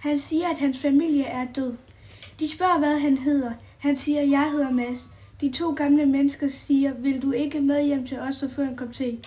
Han siger, at hans familie er død. De spørger, hvad han hedder. Han siger, jeg hedder Mads. De to gamle mennesker siger, vil du ikke med hjem til os og få en kop te?